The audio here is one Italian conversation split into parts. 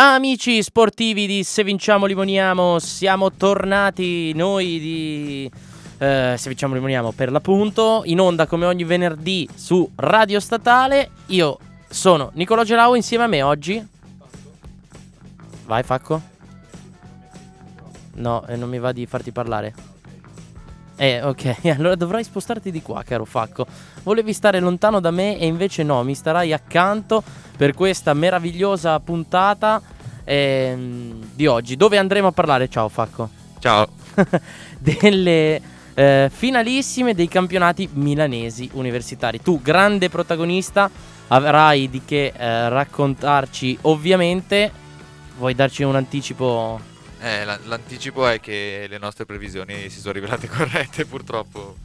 Amici sportivi di Se Vinciamo Limoniamo, siamo tornati noi di eh, Se Vinciamo Limoniamo per l'appunto, in onda come ogni venerdì su Radio Statale. Io sono Nicolò Gerau insieme a me oggi. Vai Facco. No, eh, non mi va di farti parlare. Eh, ok, allora dovrai spostarti di qua, caro Facco. Volevi stare lontano da me e invece no, mi starai accanto per questa meravigliosa puntata ehm, di oggi, dove andremo a parlare, ciao Facco, Ciao. delle eh, finalissime dei campionati milanesi universitari. Tu, grande protagonista, avrai di che eh, raccontarci, ovviamente. Vuoi darci un anticipo? Eh, la- l'anticipo è che le nostre previsioni si sono rivelate corrette, purtroppo,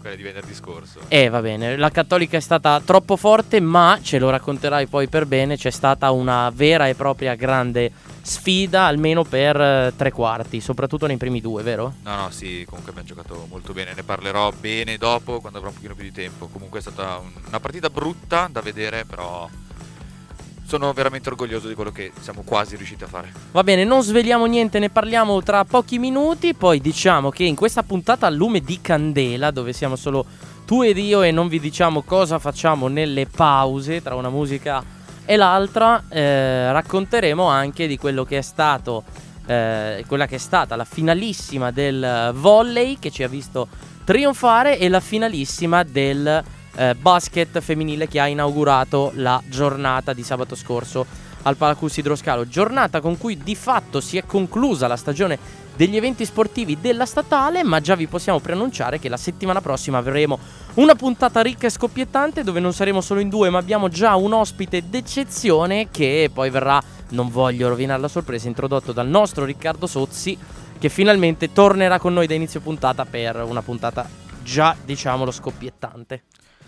quelle di venerdì scorso. Eh, va bene, la cattolica è stata troppo forte, ma ce lo racconterai poi per bene, c'è stata una vera e propria grande sfida, almeno per eh, tre quarti, soprattutto nei primi due, vero? No, no, sì, comunque abbiamo giocato molto bene, ne parlerò bene dopo, quando avrò un pochino più di tempo. Comunque è stata un- una partita brutta da vedere, però sono veramente orgoglioso di quello che siamo quasi riusciti a fare. Va bene, non sveliamo niente, ne parliamo tra pochi minuti. Poi diciamo che in questa puntata a lume di candela, dove siamo solo tu ed io e non vi diciamo cosa facciamo nelle pause tra una musica e l'altra, eh, racconteremo anche di quello che è stato, eh, quella che è stata la finalissima del volley che ci ha visto trionfare e la finalissima del eh, basket femminile che ha inaugurato la giornata di sabato scorso al Palacus Idroscalo, giornata con cui di fatto si è conclusa la stagione degli eventi sportivi della statale, ma già vi possiamo preannunciare che la settimana prossima avremo una puntata ricca e scoppiettante dove non saremo solo in due, ma abbiamo già un ospite d'eccezione che poi verrà, non voglio rovinare la sorpresa, introdotto dal nostro Riccardo Sozzi, che finalmente tornerà con noi da inizio puntata per una puntata già, diciamolo, scoppiettante.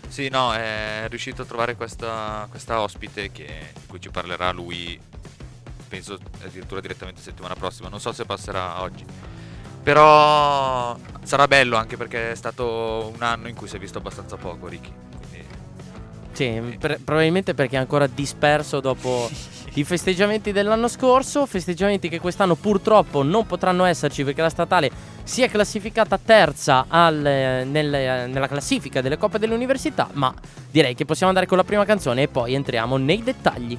Sì, no, è riuscito a trovare questa, questa ospite che, di cui ci parlerà lui, penso addirittura direttamente settimana prossima. Non so se passerà oggi. Però sarà bello anche perché è stato un anno in cui si è visto abbastanza poco, Ricky. Quindi, Sì, per- probabilmente perché è ancora disperso dopo i festeggiamenti dell'anno scorso, festeggiamenti che quest'anno purtroppo non potranno esserci perché la statale si è classificata terza al- nel- nella classifica delle coppe delle università, ma direi che possiamo andare con la prima canzone e poi entriamo nei dettagli.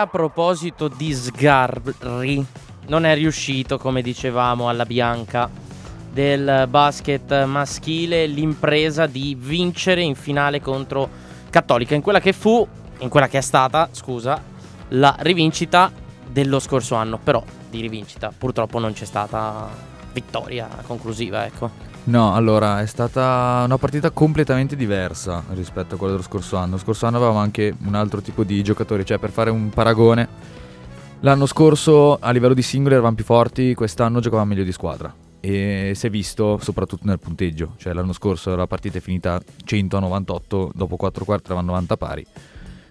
A proposito di sgarri, non è riuscito, come dicevamo, alla bianca del basket maschile l'impresa di vincere in finale contro Cattolica, in quella che fu, in quella che è stata, scusa, la rivincita dello scorso anno, però di rivincita purtroppo non c'è stata vittoria conclusiva, ecco. No, allora è stata una partita completamente diversa rispetto a quella dello scorso anno. Lo scorso anno avevamo anche un altro tipo di giocatori, cioè per fare un paragone, l'anno scorso a livello di singoli eravamo più forti, quest'anno giocavamo meglio di squadra. E si è visto soprattutto nel punteggio, cioè l'anno scorso la partita è finita 100 a 98, dopo 4 quarti eravamo 90 pari.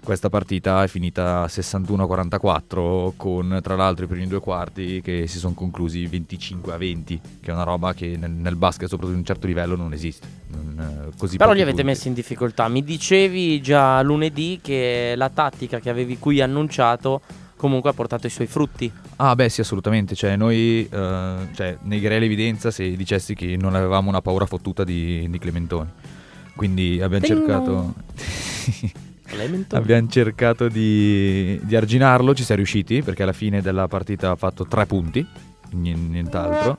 Questa partita è finita 61 a 44 con tra l'altro i primi due quarti che si sono conclusi 25 a 20, che è una roba che nel, nel basket soprattutto di un certo livello non esiste. Non, eh, così Però li avete punti. messi in difficoltà. Mi dicevi già lunedì che la tattica che avevi qui annunciato comunque ha portato i suoi frutti. Ah beh sì assolutamente, cioè noi eh, cioè, negherei l'evidenza se dicessi che non avevamo una paura fottuta di, di Clementoni. Quindi abbiamo Ding cercato... Clementon. abbiamo cercato di, di arginarlo, ci siamo riusciti perché alla fine della partita ha fatto tre punti, nien- nient'altro.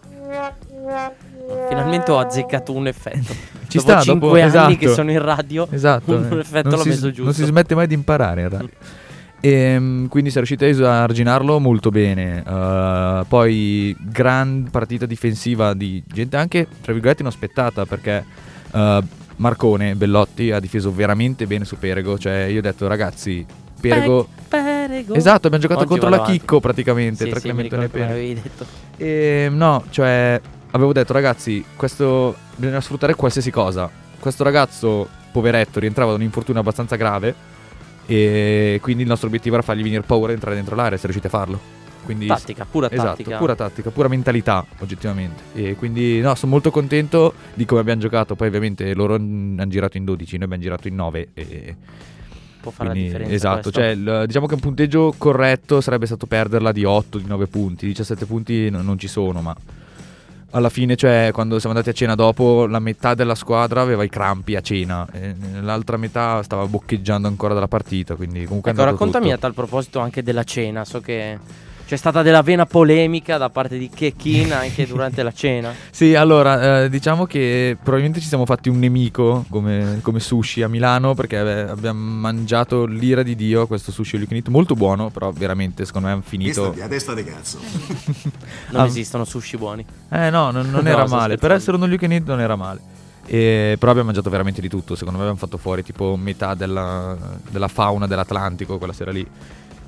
Finalmente ho azzeccato un effetto. Ci dopo sta, 5 dopo- anni esatto. che sono in radio, Esatto, un effetto non l'ho si, messo giusto. Non si smette mai di imparare in radio. E, quindi siamo riusciti a arginarlo molto bene. Uh, poi gran partita difensiva di gente anche, tra virgolette, inaspettata perché uh, Marcone, Bellotti, ha difeso veramente bene su Perego. Cioè io ho detto ragazzi, Perego... Perego. Esatto, abbiamo giocato Oggi contro la avanti. Chicco praticamente, Sì, tra sì, e ricordo avevi detto. E, no, cioè, avevo detto, ragazzi, questo bisogna sfruttare qualsiasi cosa. Questo ragazzo, poveretto, rientrava da un infortunio abbastanza grave. E quindi il nostro obiettivo era fargli venire paura e entrare dentro l'area. Se riuscite a farlo. Quindi, Tattica, pura esatto, tattica. pura tattica, pura mentalità, oggettivamente. E quindi, no, sono molto contento di come abbiamo giocato. Poi, ovviamente, loro hanno girato in 12, noi abbiamo girato in 9. E Può fare quindi, la differenza. esatto, cioè il- diciamo che un punteggio corretto sarebbe stato perderla di 8, di 9 punti, 17 punti no- non ci sono, ma alla fine, cioè, quando siamo andati a cena dopo, la metà della squadra aveva i crampi a cena, l'altra metà stava boccheggiando ancora dalla partita, quindi comunque Ecco, raccontami a tutto. tal proposito anche della cena. So che c'è stata della vena polemica da parte di Kekin anche durante la cena. Sì, allora, eh, diciamo che probabilmente ci siamo fatti un nemico come, come sushi a Milano perché eh, abbiamo mangiato l'ira di Dio, questo sushi all you molto buono, però veramente secondo me hanno finito... È a testa di cazzo. Non Ah. esistono sushi buoni. Eh no, non, non No, era male. Per essere uno you can eat non era male. E- però abbiamo mangiato veramente di tutto. Secondo me abbiamo fatto fuori tipo metà della, della fauna dell'Atlantico quella sera lì.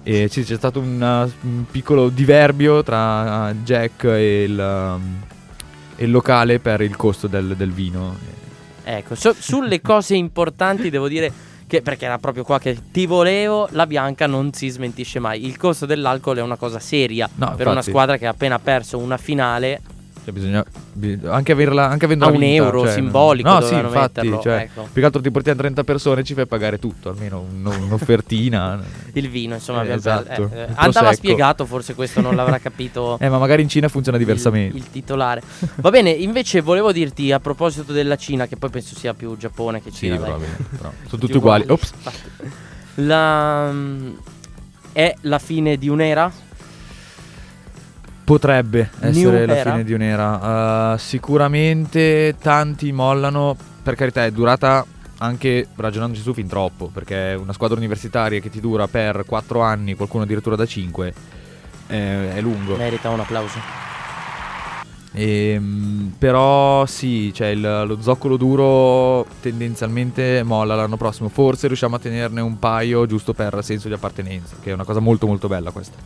E sì, c'è stato un, uh, un piccolo diverbio tra Jack e il, um, e il locale per il costo del, del vino. Ecco, so- sulle cose importanti devo dire che, perché era proprio qua che ti volevo, la bianca non si smentisce mai. Il costo dell'alcol è una cosa seria No, per una infatti. squadra che ha appena perso una finale. Cioè, bisogna bi- anche averla anche avendo A un vinta, euro cioè, simbolico No, sì, infatti, metterlo, cioè, ecco. più che altro ti portiamo 30 persone e ci fai pagare tutto, almeno un- un'offertina. Il vino, insomma, Eh, abbiamo- esatto. eh, eh, andava spiegato, forse questo non l'avrà capito. eh, ma magari in Cina funziona diversamente. Il, il titolare. Va bene, invece volevo dirti a proposito della Cina, che poi penso sia più Giappone che Sì, Cina. dai. probabilmente, però sono Tutti tutti uguali. Ops. La, mm, è la fine di un'era? Potrebbe essere New la era? fine di un'era. Uh, sicuramente tanti mollano. Per carità, è durata anche ragionandoci su fin troppo. Perché una squadra universitaria che ti dura per 4 anni, qualcuno addirittura da 5, è lungo. Merita un applauso. Ehm, però sì, cioè il- lo zoccolo duro tendenzialmente molla l'anno prossimo. Forse riusciamo a tenerne un paio giusto per senso di appartenenza, che è una cosa molto molto bella questa.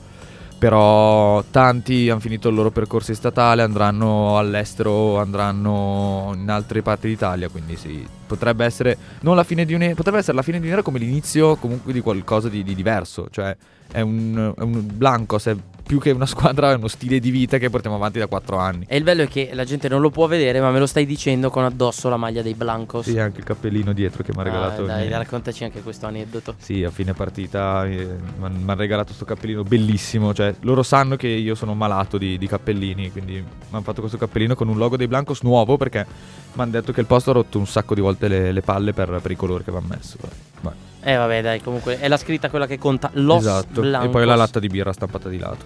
Però tanti hanno finito il loro percorso statale, andranno all'estero, andranno in altre parti d'Italia, quindi sì, potrebbe essere non la fine di un'era, potrebbe essere la fine di un'era come l'inizio comunque di qualcosa di, di diverso, cioè è un, è un Blancos, è più che una squadra, è uno stile di vita che portiamo avanti da 4 anni. E il bello è che la gente non lo può vedere, ma me lo stai dicendo con addosso la maglia dei Blancos. Sì, anche il cappellino dietro che mi ha Ah, regalato. dai, il mio- raccontaci anche questo aneddoto. Sì, a fine partita mi hanno regalato questo cappellino bellissimo. Cioè, loro sanno che io sono malato di, di cappellini. Quindi mi hanno fatto questo cappellino con un logo dei Blancos nuovo. Perché mi hanno detto che il posto ha rotto un sacco di volte le, le palle per, per i colori che avevano messo. Vabbè. Eh vabbè dai, comunque è la scritta quella che conta. Los esatto. E Blancos. poi la latta di birra stampata di lato.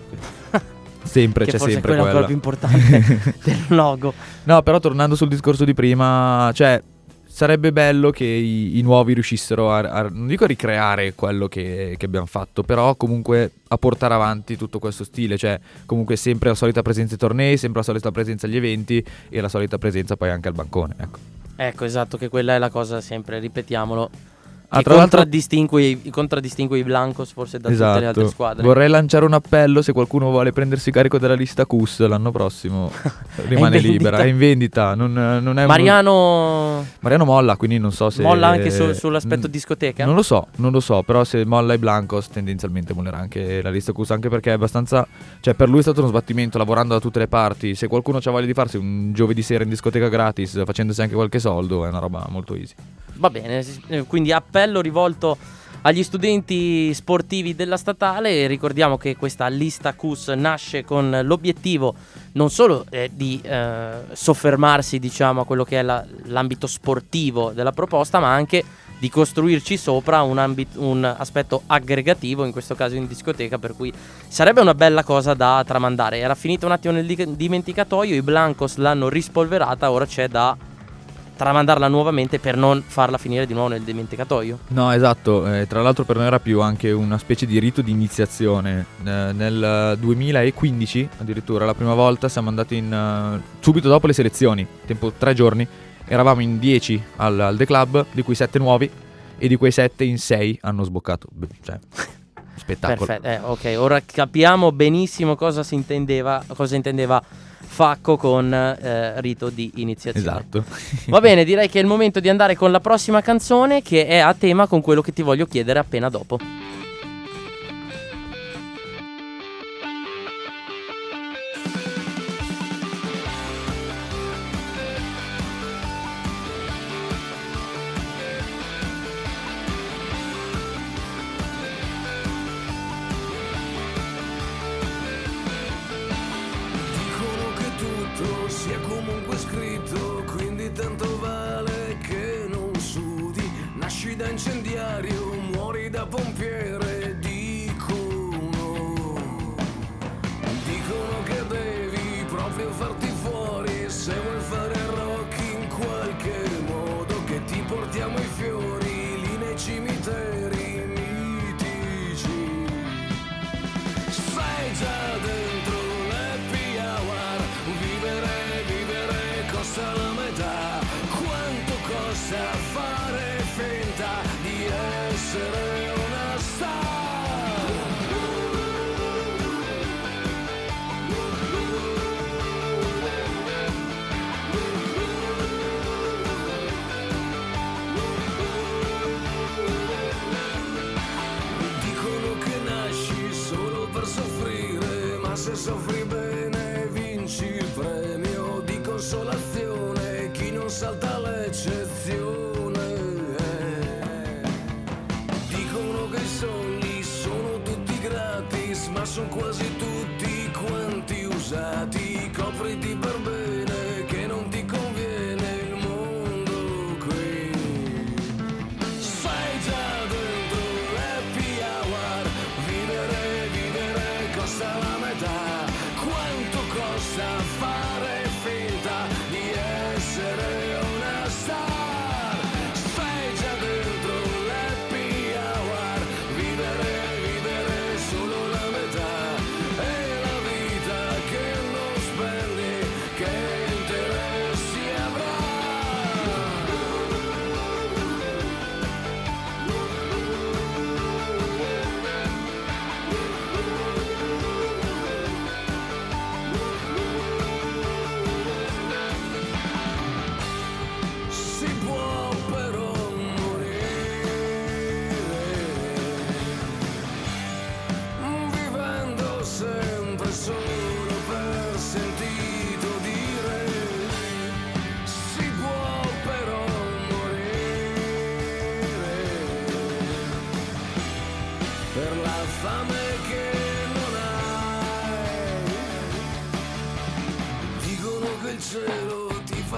sempre, che c'è forse sempre è quella quella. più importante del logo. No, però tornando sul discorso di prima, cioè sarebbe bello che i, i nuovi riuscissero a, a- non dico a ricreare quello che, che abbiamo fatto, però comunque a portare avanti tutto questo stile, cioè comunque sempre la solita presenza ai tornei, sempre la solita presenza agli eventi e la solita presenza poi anche al bancone, ecco. Ecco, esatto, che quella è la cosa sempre, ripetiamolo. Ah, tra contraddistingue, i- contraddistingue i Blancos forse da tutte le altre Esatto. squadre. Vorrei lanciare un appello se qualcuno vuole prendersi carico della lista CUS l'anno prossimo. rimane in libera, vendita. è in vendita. Non, non è un- Mariano Mariano molla, quindi non so se. molla anche su- sull'aspetto Mm, discoteca. Non lo so, non lo so, però se molla i Blancos tendenzialmente mollerà anche la lista CUS, anche perché è abbastanza... Cioè per lui è stato uno sbattimento, lavorando da tutte le parti. Se qualcuno ha voglia di farsi un giovedì sera in discoteca gratis, facendosi anche qualche soldo, è una roba molto easy. Va bene, eh, quindi appello rivolto agli studenti sportivi della statale. Ricordiamo che questa lista CUS nasce con l'obiettivo non solo eh, di eh, soffermarsi diciamo a quello che è la- l'ambito sportivo della proposta ma anche di costruirci sopra un, ambit- un aspetto aggregativo in questo caso in discoteca per cui sarebbe una bella cosa da tramandare. Era finita un attimo nel di- dimenticatoio i Blancos l'hanno rispolverata ora c'è da tramandarla nuovamente per non farla finire di nuovo nel dimenticatoio. No, esatto, eh, tra l'altro per noi era più anche una specie di rito di iniziazione. Eh, nel 2015 addirittura, la prima volta siamo andati in... eh, subito dopo le selezioni, tempo tre giorni, eravamo in 10 al, al The Club, di cui 7 nuovi, e di quei 7 in 6 hanno sboccato. Beh, Cioè, spettacolo. Perfetto, eh, ok, ora capiamo benissimo cosa si intendeva, cosa intendeva Facco con eh, rito di iniziazione. Esatto. Va bene, direi che è il momento di andare con la prossima canzone che è a tema con quello che ti voglio chiedere appena dopo. vertivo sono quasi tutti quanti usati. Copriti per bene che non ti conviene il mondo qui. Sei già dentro l'happy hour Vivere, vivere costa la metà Quanto costa fare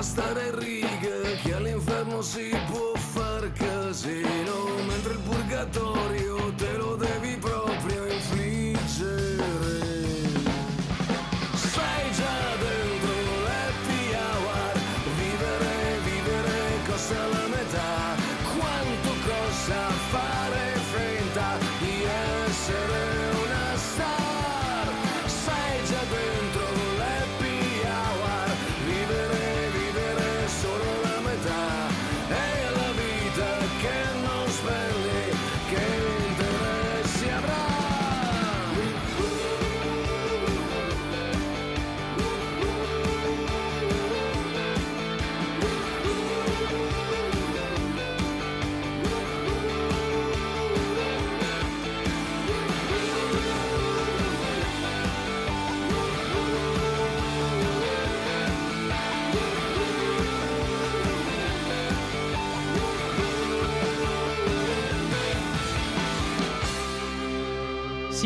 stare in riga, che all'inferno si può far casino, mentre il purgatorio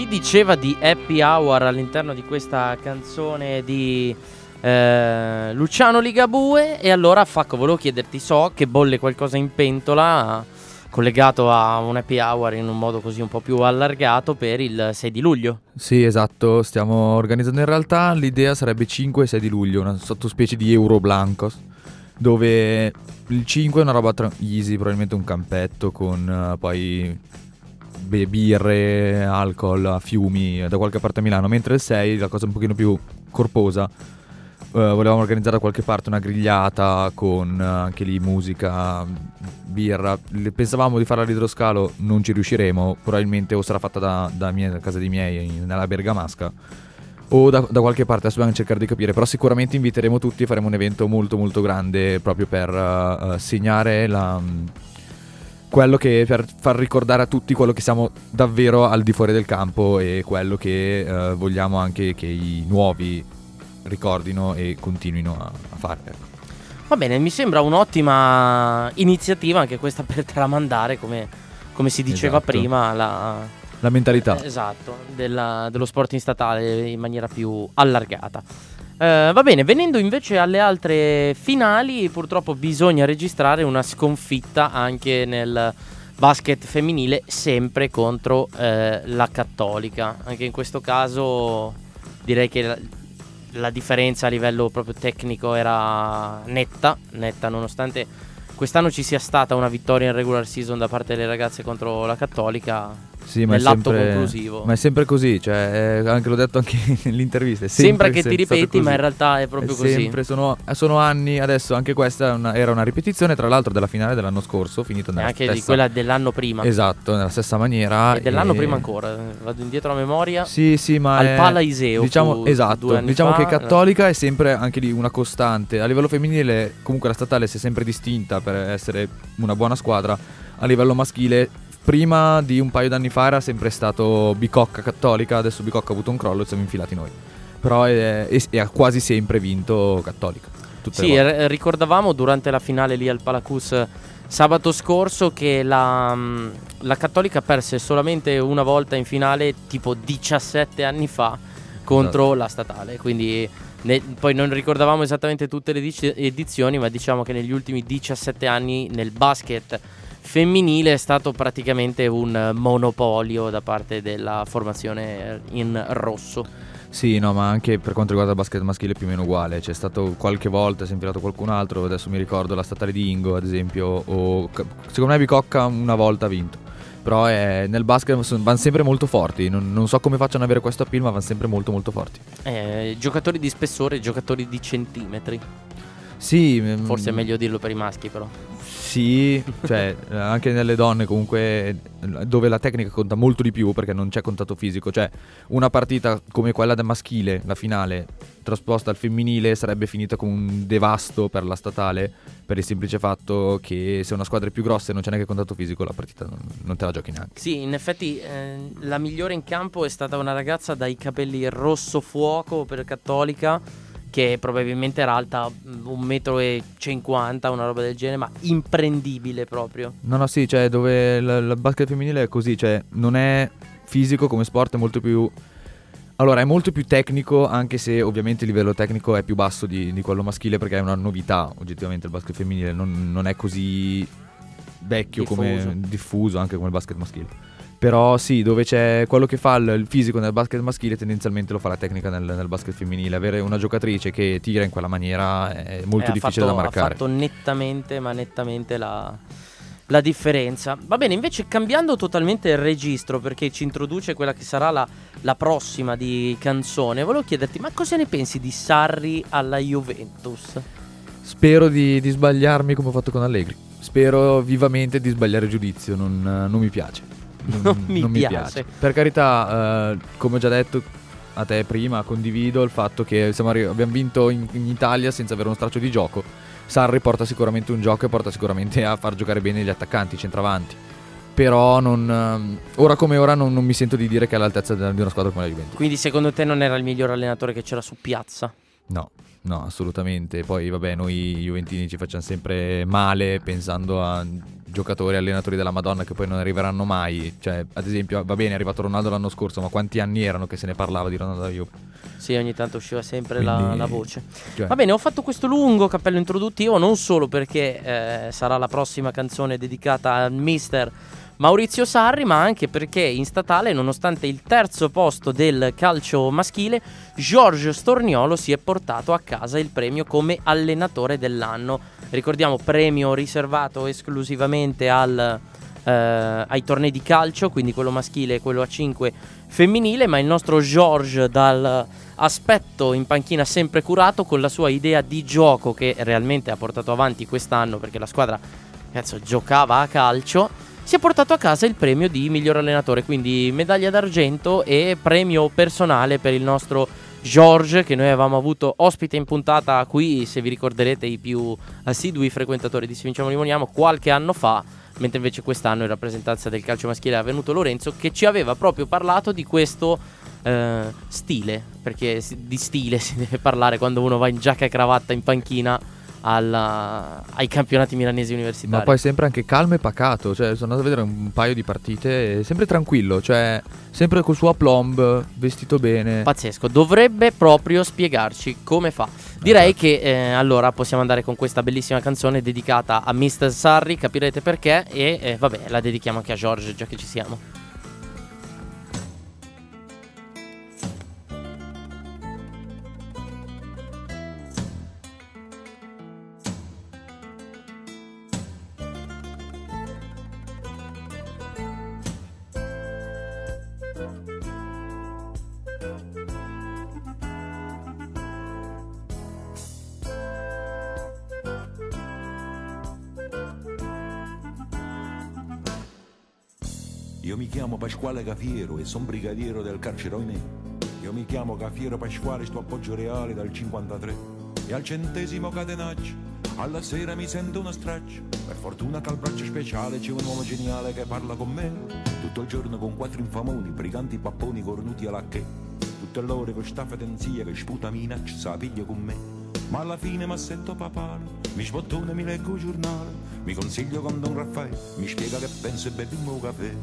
Diceva di happy hour all'interno di questa canzone di eh, Luciano Ligabue e allora Facco volevo chiederti, so che bolle qualcosa in pentola collegato a un happy hour in un modo così un po' più allargato per il 6 di luglio. Sì, esatto, stiamo organizzando in realtà l'idea sarebbe 5 e 6 di luglio, una sottospecie di Euro Blancos, dove il 5 è una roba tra- easy, probabilmente un campetto con uh, poi birre, alcol fiumi da qualche parte a Milano, mentre il 6 la cosa un pochino più corposa. Uh, volevamo organizzare da qualche parte una grigliata con uh, anche lì musica, birra. Le- Pensavamo di farla all'idroscalo, non ci riusciremo. Probabilmente o sarà fatta da, da, mie- da casa dei miei in- nella Bergamasca o da, da qualche parte. Adesso dobbiamo cercare di capire. Però sicuramente inviteremo tutti e faremo un evento molto molto grande proprio per uh, segnare la. mm, quello che per far ricordare a tutti quello che siamo davvero al di fuori del campo e quello che eh, vogliamo anche che i nuovi ricordino e continuino a, a fare. ecco. Va bene, mi sembra un'ottima iniziativa anche questa per tramandare, come, come si diceva Esatto. prima, la, La mentalità. Eh, Esatto, della- dello sport in statale in maniera più allargata. Eh, va bene, venendo invece alle altre finali, purtroppo bisogna registrare una sconfitta anche nel basket femminile, sempre contro eh, la Cattolica. Anche in questo caso direi che la, la differenza a livello proprio tecnico era netta, netta nonostante quest'anno ci sia stata una vittoria in regular season da parte delle ragazze contro la Cattolica. Sì, ma è nell'atto sempre- conclusivo. Ma è sempre così, cioè, eh, anche l'ho detto anche nell'intervista. Sembra che ti ripeti, ma in realtà è proprio È così. sempre, sono, sono anni, adesso anche questa una- era una ripetizione, tra l'altro, della finale dell'anno scorso, finita E nella anche stessa, di quella dell'anno prima. Esatto, nella stessa maniera. E dell'anno e- prima ancora. Vado indietro a memoria. Sì, sì, ma Al è- Pala Iseo Diciamo, fu esatto, diciamo fa. che Cattolica è sempre anche lì una costante. A livello femminile, comunque la statale si è sempre distinta per essere una buona squadra. A livello maschile, prima di un paio d'anni fa era sempre stato Bicocca Cattolica, adesso Bicocca ha avuto un crollo e siamo infilati noi. Però è, è- e ha quasi sempre vinto Cattolica. Sì, r- ricordavamo durante la finale lì al Palacus sabato scorso che la, mm, la Cattolica perse solamente una volta in finale tipo 17 anni fa contro Esatto. la statale. Quindi ne- poi non ricordavamo esattamente tutte le edizioni, ma diciamo che negli ultimi 17 anni nel basket femminile è stato praticamente un monopolio da parte della formazione in rosso. Sì, no, ma anche per quanto riguarda il basket maschile è più o meno uguale. C'è stato qualche volta, si è infilato qualcun altro. Adesso mi ricordo la statale di Ingo, ad esempio. O secondo me Bicocca una volta ha vinto. Però è- nel basket vanno sempre molto forti. Non, non so come facciano ad avere questo appeal, ma vanno sempre molto molto forti. Eh, giocatori di spessore, giocatori di centimetri. Sì, mm, Forse è meglio dirlo per i maschi, però. Sì, cioè eh, anche nelle donne comunque dove la tecnica conta molto di più perché non c'è contatto fisico, cioè una partita come quella del maschile, la finale trasposta al femminile sarebbe finita con un devasto per la statale per il semplice fatto che se una squadra è più grossa e non c'è neanche contatto fisico la partita non, non te la giochi neanche. Sì, in effetti eh, la migliore in campo è stata una ragazza dai capelli rosso fuoco per cattolica, che probabilmente era alta mm, 1,50 m, una roba del genere, ma imprendibile proprio. No, no, sì, cioè dove il, il basket femminile è così, cioè non è fisico come sport, è molto più... Allora, è molto più tecnico, anche se ovviamente il livello tecnico è più basso di, di quello maschile, perché è una novità, oggettivamente il basket femminile non, non è così vecchio Diffuso. come diffuso anche come il basket maschile. Però sì, dove c'è quello che fa il, fisico nel basket maschile, tendenzialmente lo fa la tecnica nel, nel basket femminile. Avere una giocatrice che tira in quella maniera è molto Eh, difficile fatto- da marcare. Ha fatto nettamente, ma nettamente la, la differenza. Va bene, invece cambiando totalmente il registro, perché ci introduce quella che sarà la, la prossima di canzone, volevo chiederti, ma cosa ne pensi di Sarri alla Juventus? Spero di, di sbagliarmi come ho fatto con Allegri. Spero vivamente di sbagliare giudizio, non, non mi piace. Non mi piace. Per carità, eh, come ho già detto a te prima, condivido il fatto che siamo arri- abbiamo vinto in, in Italia senza avere uno straccio di gioco. Sarri porta sicuramente un gioco e porta sicuramente a far giocare bene gli attaccanti, i centravanti. Però non, ehm, ora come ora non, non mi sento di dire che è all'altezza di di una squadra come la Juventus. Quindi secondo te non era il miglior allenatore che c'era su piazza? No, no, assolutamente. Poi, vabbè, noi Juventini ci facciamo sempre male pensando a giocatori, allenatori della Madonna che poi non arriveranno mai. Cioè, ad esempio, va bene, è arrivato Ronaldo l'anno scorso, ma quanti anni erano che se ne parlava di Ronaldo alla Juve? Sì, ogni tanto usciva sempre la, Quindi- la voce. Cioè, Va bene, ho fatto questo lungo cappello introduttivo non solo perché eh, sarà la prossima canzone dedicata al mister Maurizio Sarri, ma anche perché in statale, nonostante il terzo posto del calcio maschile, Giorgio Storniolo si è portato a casa il premio come allenatore dell'anno. Ricordiamo premio riservato esclusivamente al, eh, ai tornei di calcio, quindi quello maschile e quello a 5 femminile, ma il nostro George dal aspetto in panchina sempre curato con la sua idea di gioco che realmente ha portato avanti quest'anno perché la squadra cazzo, giocava a calcio si è portato a casa il premio di miglior allenatore quindi medaglia d'argento e premio personale per il nostro George che noi avevamo avuto ospite in puntata qui se vi ricorderete i più assidui frequentatori di Se Vinciamo Rimoniamo qualche anno fa mentre invece quest'anno in rappresentanza del calcio maschile è venuto Lorenzo che ci aveva proprio parlato di questo eh, stile, perché di stile si deve parlare quando uno va in giacca e cravatta in panchina alla- ai campionati milanesi universitari. Ma poi sempre anche calmo e pacato, cioè sono andato a vedere un paio di partite, sempre tranquillo, cioè sempre col suo aplomb, vestito bene. Pazzesco, dovrebbe proprio spiegarci come fa. Direi che eh, allora possiamo andare con questa bellissima canzone dedicata a Mr. Sarri, capirete perché, e eh, vabbè, la dedichiamo anche a George, già che ci siamo. Cafiero e son brigadiero del carcerone. Io mi chiamo Cafiero Pasquale, sto appoggio reale dal 53. E al centesimo catenaccio, alla sera mi sento una straccia. Per fortuna che al braccio speciale c'è un uomo geniale che parla con me. Tutto il giorno con quattro infamoni, briganti papponi cornuti alla che. Tutte l'ore con sta fedenzia che sputa minaccia, sa piglia con me. Ma alla fine mi sento papale, mi sbottone, mi leggo il giornale, mi consiglio con Don Raffaele, mi spiega che penso e beviamo un caffè.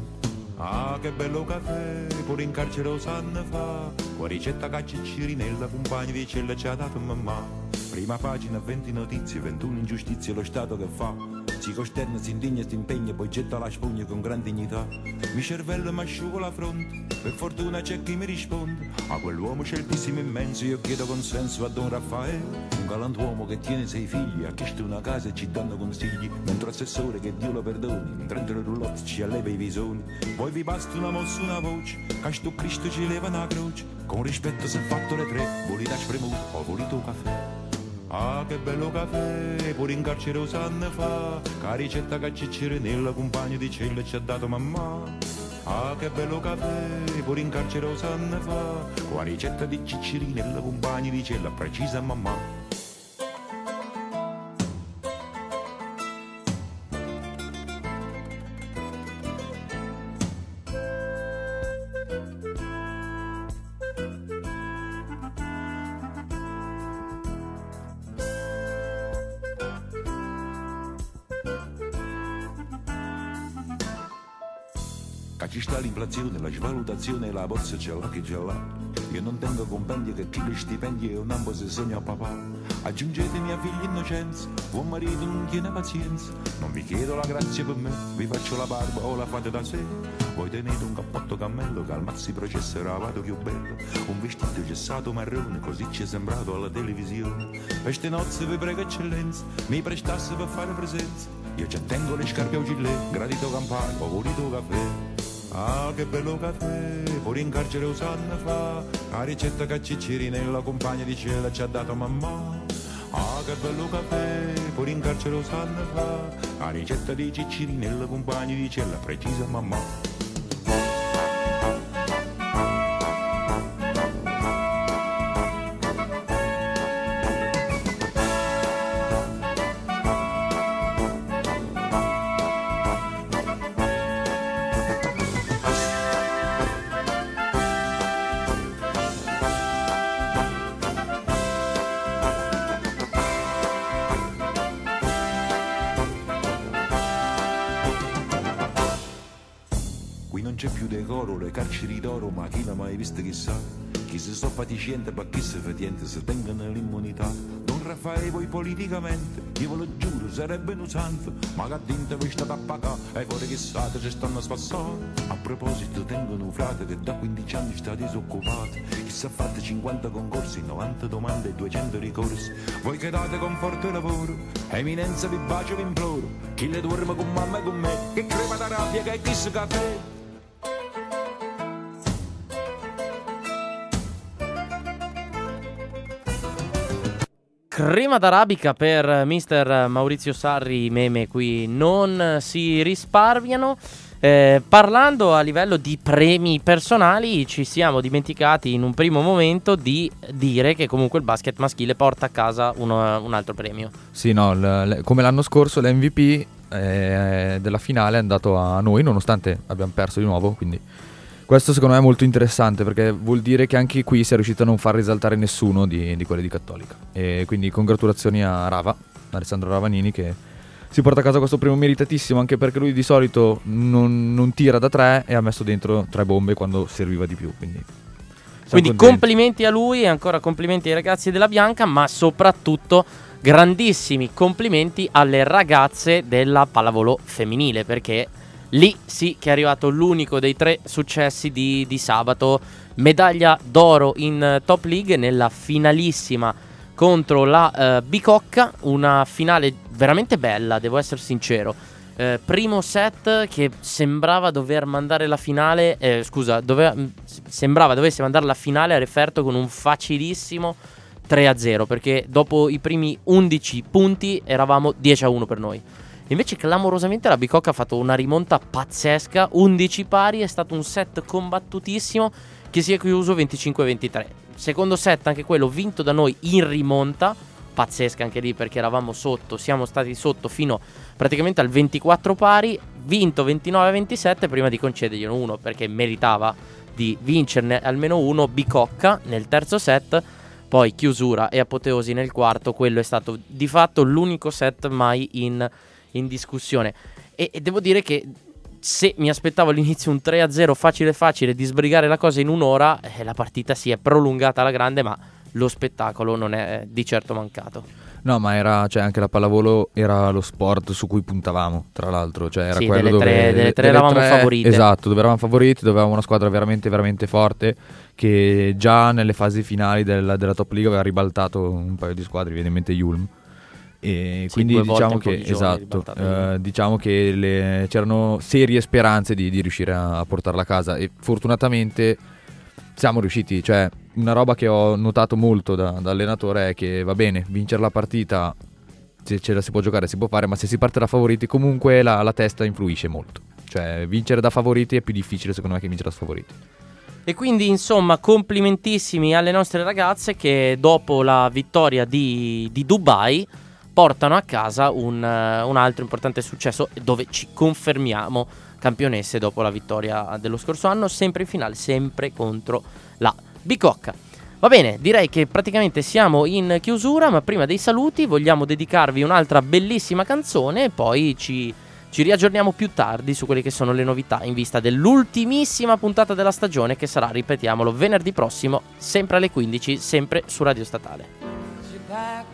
Ah, che bello caffè, pure in carcere lo fa, con ricetta caccia e cirinella, compagni di cella ci ha dato mamma. Prima pagina, 20 notizie, 21 ingiustizie, lo Stato che fa. Si costerna, si indigna, si impegna, poi getta la spugna con gran dignità. Mi cervello mi asciugo la fronte, per fortuna c'è chi mi risponde. A quell'uomo sceltissimo immenso io chiedo consenso a Don Raffaele. Un galantuomo che tiene sei figli, ha chiesto una casa e ci danno consigli. Mentre assessore che Dio lo perdoni, in 30 roulotte ci alleva i visoni. Poi vi basta una mossa, una voce, che sto Cristo ci leva una croce. Con rispetto se fatto le tre, volete spremuto o volete un caffè. Ah, che bello caffè, pure in carcere lo sanno fa, che ricetta che ciccire nella compagna di cella ci ha dato mamma. Ah, che bello caffè, pure in carcere lo sanno fa, con la ricetta di cicciri nella compagna di cella precisa mamma. Che ci sta l'inflazione, la svalutazione la borsa c'è là che c'è là. Io non tengo compendi che chi li stipendi e un ambo se sogna papà. Aggiungete mia figlia innocenza, buon marito non tiene pazienza. Non vi chiedo la grazia per me, vi faccio la barba o la fate da sé. Voi tenete un cappotto cammello che al mazzi processerà vado più bello. Un vestito gessato marrone, così ci è sembrato alla televisione. Queste nozze vi prego eccellenza, mi prestasse per fare presenza. Io già tengo le scarpe a gilet, gradito campano, favorito caffè. Ah, che bello caffè, pure in carcere lo sanno fa, la ricetta che cicciri nella compagna di cella ci ha dato mamma. Ah, che bello caffè, pure in carcere lo sanno fa, la ricetta di cicciri nella compagna di cella precisa mamma. C'è più decoro, le carceri d'oro, ma chi l'ha mai visto chissà? Chi si sto faticente, ma chi si fatiente, se tengono l'immunità. Don Raffaele voi politicamente, io ve lo giuro, sarebbe un santo, ma che dinte vi state a pagare, e fuori chissà ci stanno a spassare. A proposito, tengono un frate che da 15 anni sta disoccupato, chi si è fatto 50 concorsi, 90 domande e 200 ricorsi. Voi che date conforto e lavoro, eminenza vi bacio vi imploro, chi le dorme con mamma e con me, che crema da rabbia che è chi si caffè. Crema d'arabica per mister Maurizio Sarri, meme qui non si risparmiano. Eh, parlando a livello di premi personali, ci siamo dimenticati in un primo momento di dire che comunque il basket maschile porta a casa uno- un altro premio. Sì, no, l- l- come l'anno scorso l'MVP eh, della finale è andato a noi, nonostante abbiamo perso di nuovo, quindi questo secondo me è molto interessante perché vuol dire che anche qui si è riuscito a non far risaltare nessuno di, di quelli di Cattolica. E quindi congratulazioni a Rava, Alessandro Ravanini che si porta a casa questo primo meritatissimo anche perché lui di solito non, non tira da tre e ha messo dentro tre bombe quando serviva di più. Quindi, Quindi complimenti a lui e ancora complimenti ai ragazzi della Bianca, ma soprattutto grandissimi complimenti alle ragazze della pallavolo femminile, perché lì sì che è arrivato l'unico dei tre successi di, di sabato, medaglia d'oro in eh, Top League nella finalissima contro la eh, Bicocca, una finale veramente bella, devo essere sincero. Eh, primo set che sembrava dover mandare la finale, eh, scusa, doveva- s- sembrava dovesse mandare la finale a referto con un facilissimo 3-0 perché dopo i primi 11 punti eravamo 10-1 per noi. Invece clamorosamente la Bicocca ha fatto una rimonta pazzesca, 11 pari, è stato un set combattutissimo che si è chiuso 25-23. Secondo set anche quello vinto da noi in rimonta, pazzesca anche lì perché eravamo sotto, siamo stati sotto fino praticamente al 24 pari, vinto 29-27 prima di concedergliene uno perché meritava di vincerne almeno uno Bicocca nel terzo set, poi chiusura e apoteosi nel quarto, quello è stato di fatto l'unico set mai in, in discussione. E, e devo dire che se mi aspettavo all'inizio un 3-0 facile facile di sbrigare la cosa in un'ora, eh, la partita si è prolungata alla grande, ma lo spettacolo non è eh, di certo mancato. No, ma era, cioè, anche la pallavolo era lo sport su cui puntavamo, tra l'altro. Cioè, era Sì, quello delle dove, tre- delle tre eravamo favorite. Esatto, dove eravamo favoriti, dove avevamo una squadra veramente, veramente forte. Che già nelle fasi finali della, della Top League aveva ribaltato un paio di squadre, viene in mente Yulm. E Sì, quindi diciamo che, esatto, eh, diciamo che le- c'erano serie speranze di, di riuscire a, a portarla a casa. E fortunatamente siamo riusciti. Cioè, una roba che ho notato molto da, da allenatore è che va bene, vincere la partita se ce la si può giocare si può fare, ma se si parte da favoriti comunque la, la testa influisce molto. Cioè, vincere da favoriti è più difficile secondo me che vincere da sfavoriti. E quindi insomma complimentissimi alle nostre ragazze che dopo la vittoria di, di Dubai portano a casa un, eh, un altro importante successo dove ci confermiamo campionesse dopo la vittoria dello scorso anno, sempre in finale, sempre contro la Bicocca. Va bene, direi che praticamente siamo in chiusura, ma prima dei saluti vogliamo dedicarvi un'altra bellissima canzone e poi ci, ci riaggiorniamo più tardi su quelle che sono le novità in vista dell'ultimissima puntata della stagione che sarà, ripetiamolo, venerdì prossimo, sempre alle 15, sempre su Radio Statale.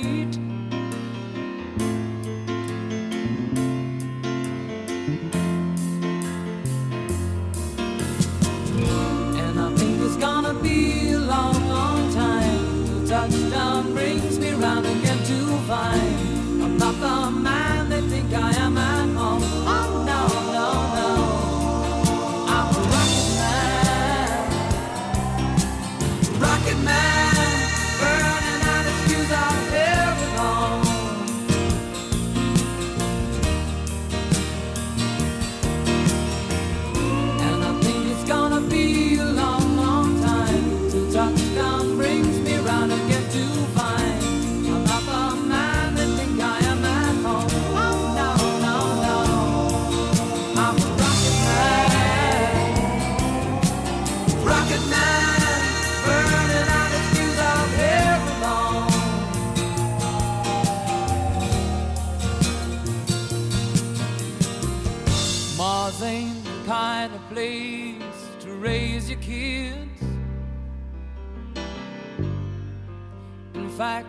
Touchdown brings me round again to find I'm not the man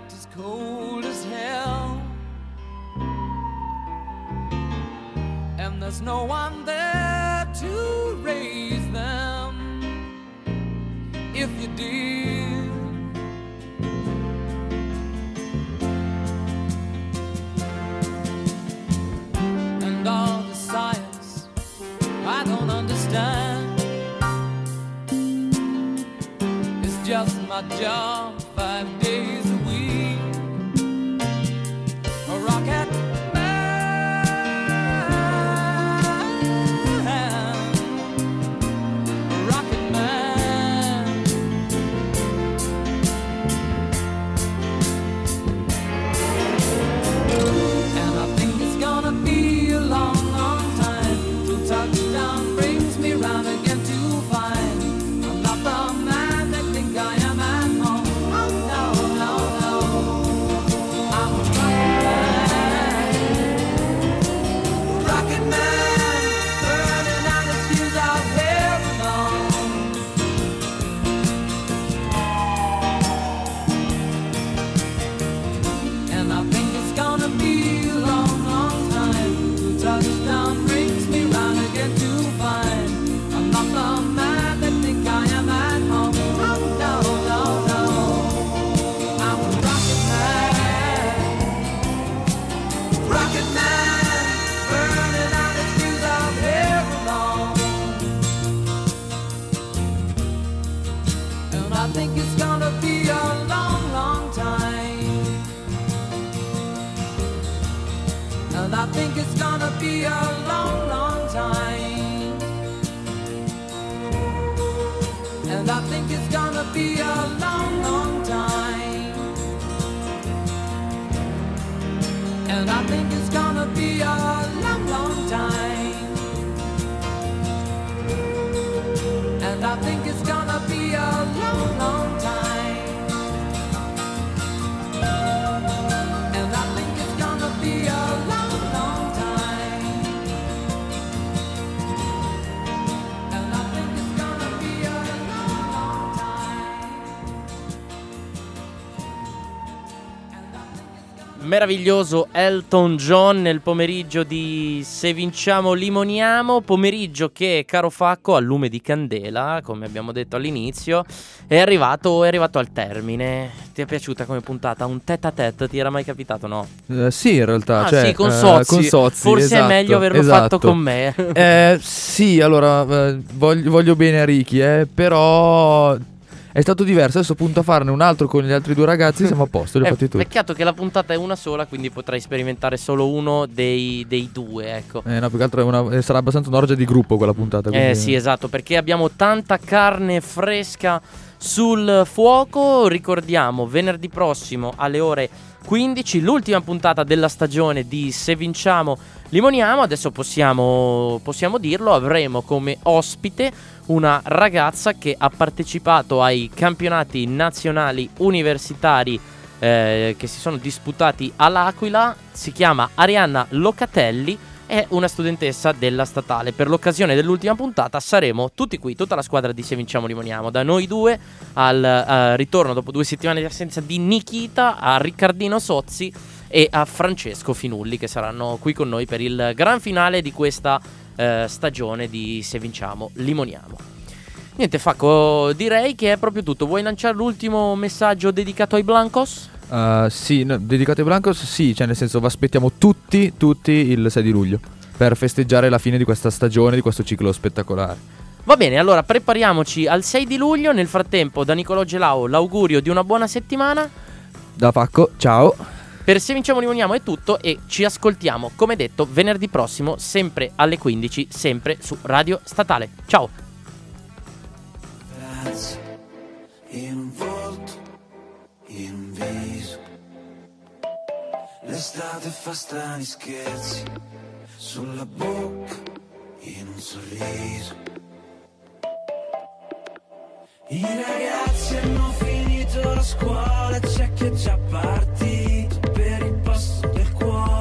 It's cold as hell. And there's no one there to raise them if you did. And all the science I don't understand. It's just my job Meraviglioso Elton John nel pomeriggio di Se vinciamo limoniamo, pomeriggio che caro Facco al lume di candela, come abbiamo detto all'inizio, è arrivato, è arrivato al termine. Ti è piaciuta come puntata? Un tête a tête, ti era mai capitato no? Eh, sì, in realtà. Ah cioè, sì, con eh, Sozzi. con Sozzi, Forse esatto, è meglio averlo esatto. fatto con me. Eh, sì, allora, eh, voglio, voglio bene a Ricky, eh, però è stato diverso. Adesso punto a farne un altro con gli altri due ragazzi, siamo a posto, li ho È fatti tutti. peccato che la puntata è una sola, quindi potrai sperimentare solo uno dei, dei due, ecco. Eh, no, più che altro è una- eh, sarà abbastanza un'orgia di gruppo quella puntata. Eh quindi- sì, esatto, perché abbiamo tanta carne fresca sul fuoco. Ricordiamo, venerdì prossimo alle ore 15, l'ultima puntata della stagione di Se vinciamo limoniamo. Adesso possiamo, possiamo dirlo, avremo come ospite una ragazza che ha partecipato ai campionati nazionali universitari eh, che si sono disputati all'Aquila. Si chiama Arianna Locatelli è una studentessa della statale. Per l'occasione dell'ultima puntata saremo tutti qui, tutta la squadra di Se Vinciamo Limoniamo, da noi due al eh, ritorno dopo due settimane di assenza di Nikita, a Riccardino Sozzi e a Francesco Finulli che saranno qui con noi per il gran finale di questa eh, stagione di Se Vinciamo Limoniamo. Niente Facco, direi che è proprio tutto. Vuoi lanciare l'ultimo messaggio dedicato ai Blancos? Uh, sì, no, dedicato ai Blancos, sì, cioè nel senso vi aspettiamo tutti, tutti il 6 di luglio per festeggiare la fine di questa stagione, di questo ciclo spettacolare. Va bene, allora prepariamoci al 6 di luglio. Nel frattempo, da Nicolò Gelao, l'augurio di una buona settimana. Da Pacco, ciao. Per Se Vinciamo Rimaniamo è tutto e ci ascoltiamo, come detto, venerdì prossimo, sempre alle 15, sempre su Radio Statale. Ciao! Grazie, in volto, in viso. L'estate fa strani scherzi, sulla bocca, in un sorriso. I ragazzi hanno finito mezzo alla scuola c'è chi è già partito per il passo del cuore.